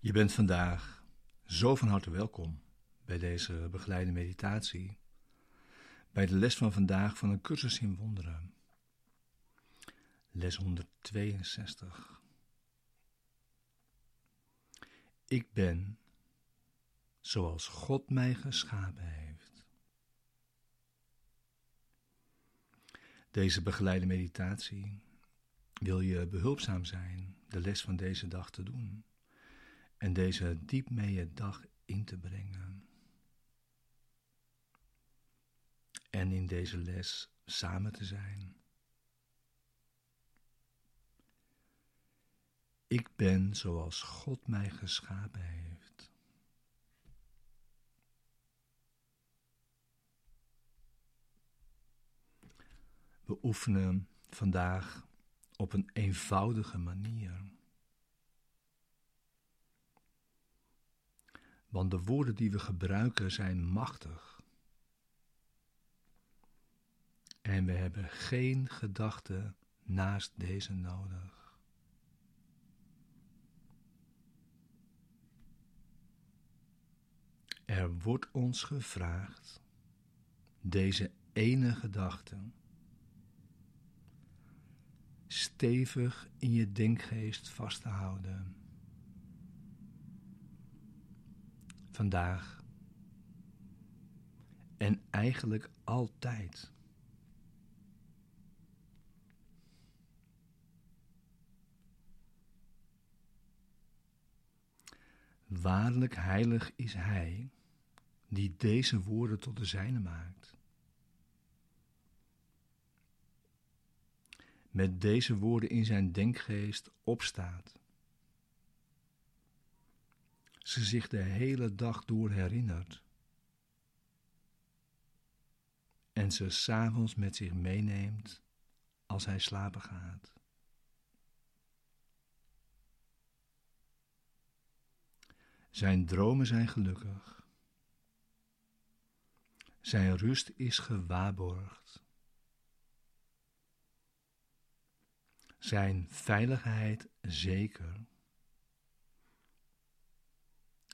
Je bent vandaag zo van harte welkom bij deze begeleide meditatie, bij de les van vandaag van een cursus in wonderen. Les 162. Ik ben zoals God mij geschapen heeft. Deze begeleide meditatie wil je behulpzaam zijn de les van deze dag te doen en deze diep mee dag in te brengen. En in deze les samen te zijn. Ik ben zoals God mij geschapen heeft. We oefenen vandaag op een eenvoudige manier. Want de woorden die we gebruiken zijn machtig. En we hebben geen gedachte naast deze nodig. Er wordt ons gevraagd deze ene gedachte stevig in je denkgeest vast te houden. Vandaag en eigenlijk altijd. Waarlijk heilig is Hij die deze woorden tot de zijne maakt. Met deze woorden in zijn denkgeest opstaat ze zich de hele dag door herinnert. En ze s'avonds met zich meeneemt als hij slapen gaat. Zijn dromen zijn gelukkig. Zijn rust is gewaarborgd. Zijn veiligheid zeker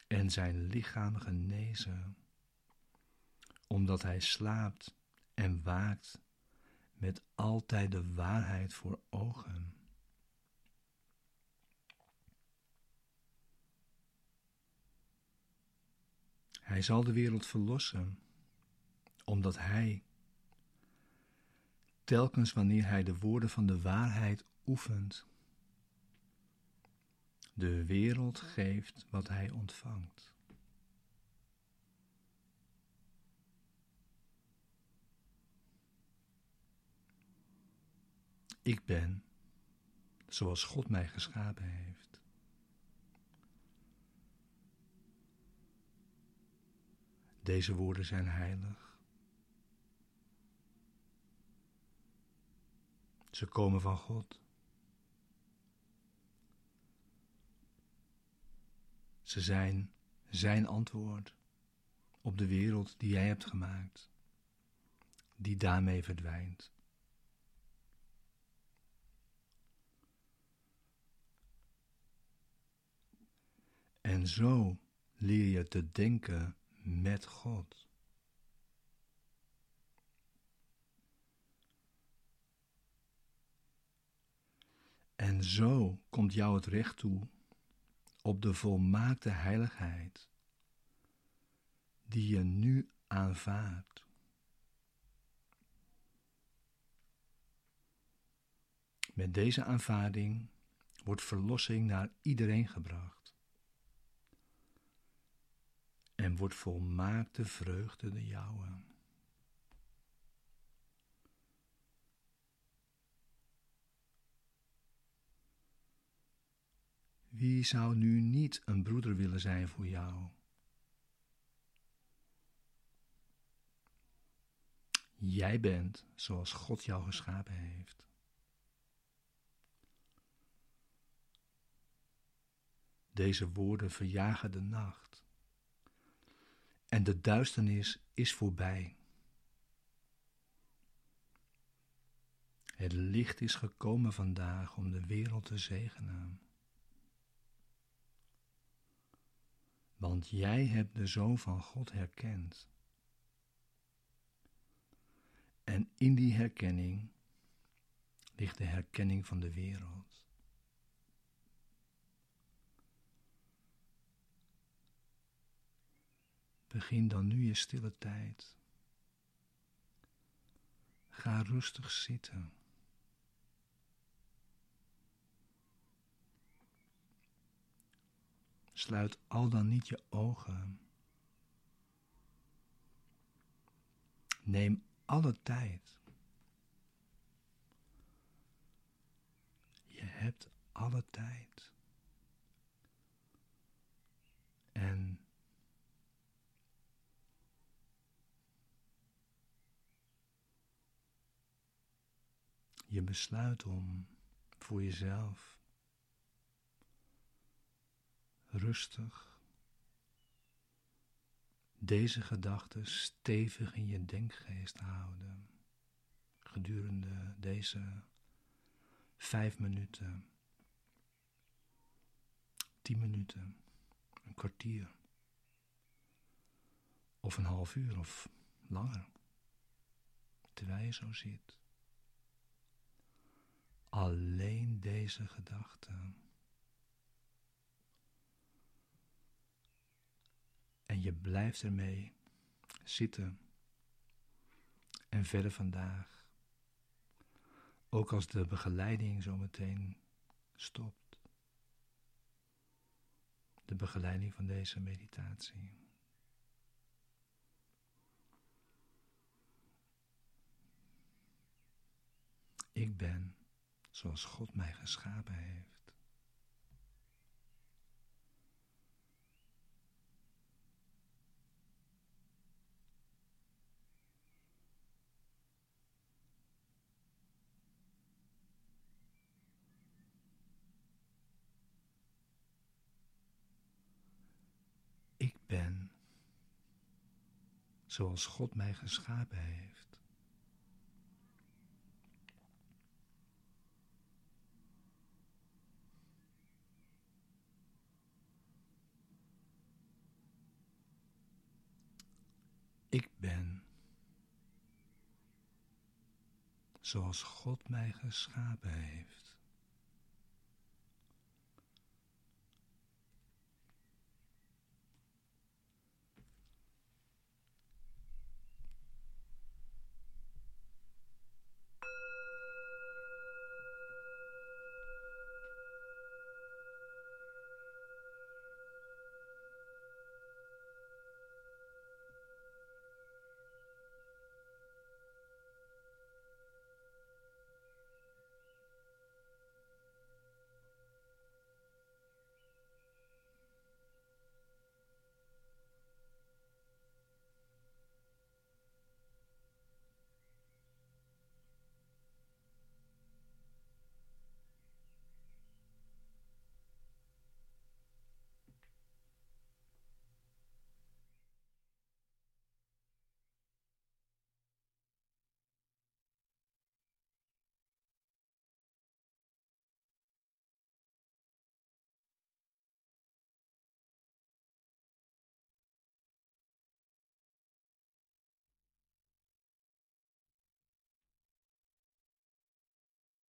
en zijn lichaam genezen, omdat hij slaapt en waakt met altijd de waarheid voor ogen. Hij zal de wereld verlossen, omdat hij, telkens wanneer hij de woorden van de waarheid oefent, de wereld geeft wat hij ontvangt. Ik ben zoals God mij geschapen heeft. Deze woorden zijn heilig. Ze komen van God. Ze zijn zijn antwoord op de wereld die jij hebt gemaakt, die daarmee verdwijnt. En zo leer je te denken met God. En zo komt jou het recht toe op de volmaakte heiligheid die je nu aanvaardt. Met deze aanvaarding wordt verlossing naar iedereen gebracht en wordt volmaakte vreugde de jouwe. Wie zou nu niet een broeder willen zijn voor jou? Jij bent zoals God jou geschapen heeft. Deze woorden verjagen de nacht. En de duisternis is voorbij. Het licht is gekomen vandaag om de wereld te zegenen. Want jij hebt de Zoon van God herkend. En in die herkenning ligt de herkenning van de wereld. Begin dan nu je stille tijd. Ga rustig zitten. Sluit al dan niet je ogen. Neem alle tijd. Je hebt alle tijd. En je besluit om voor jezelf rustig deze gedachten stevig in je denkgeest houden gedurende deze vijf minuten, tien minuten, een kwartier of een half uur of langer, terwijl je zo zit. Alleen deze gedachten. En je blijft ermee zitten. En verder vandaag. Ook als de begeleiding zometeen stopt. De begeleiding van deze meditatie. Ik ben zoals God mij geschapen heeft. Ik ben zoals God mij geschapen heeft. Ik ben zoals God mij geschapen heeft.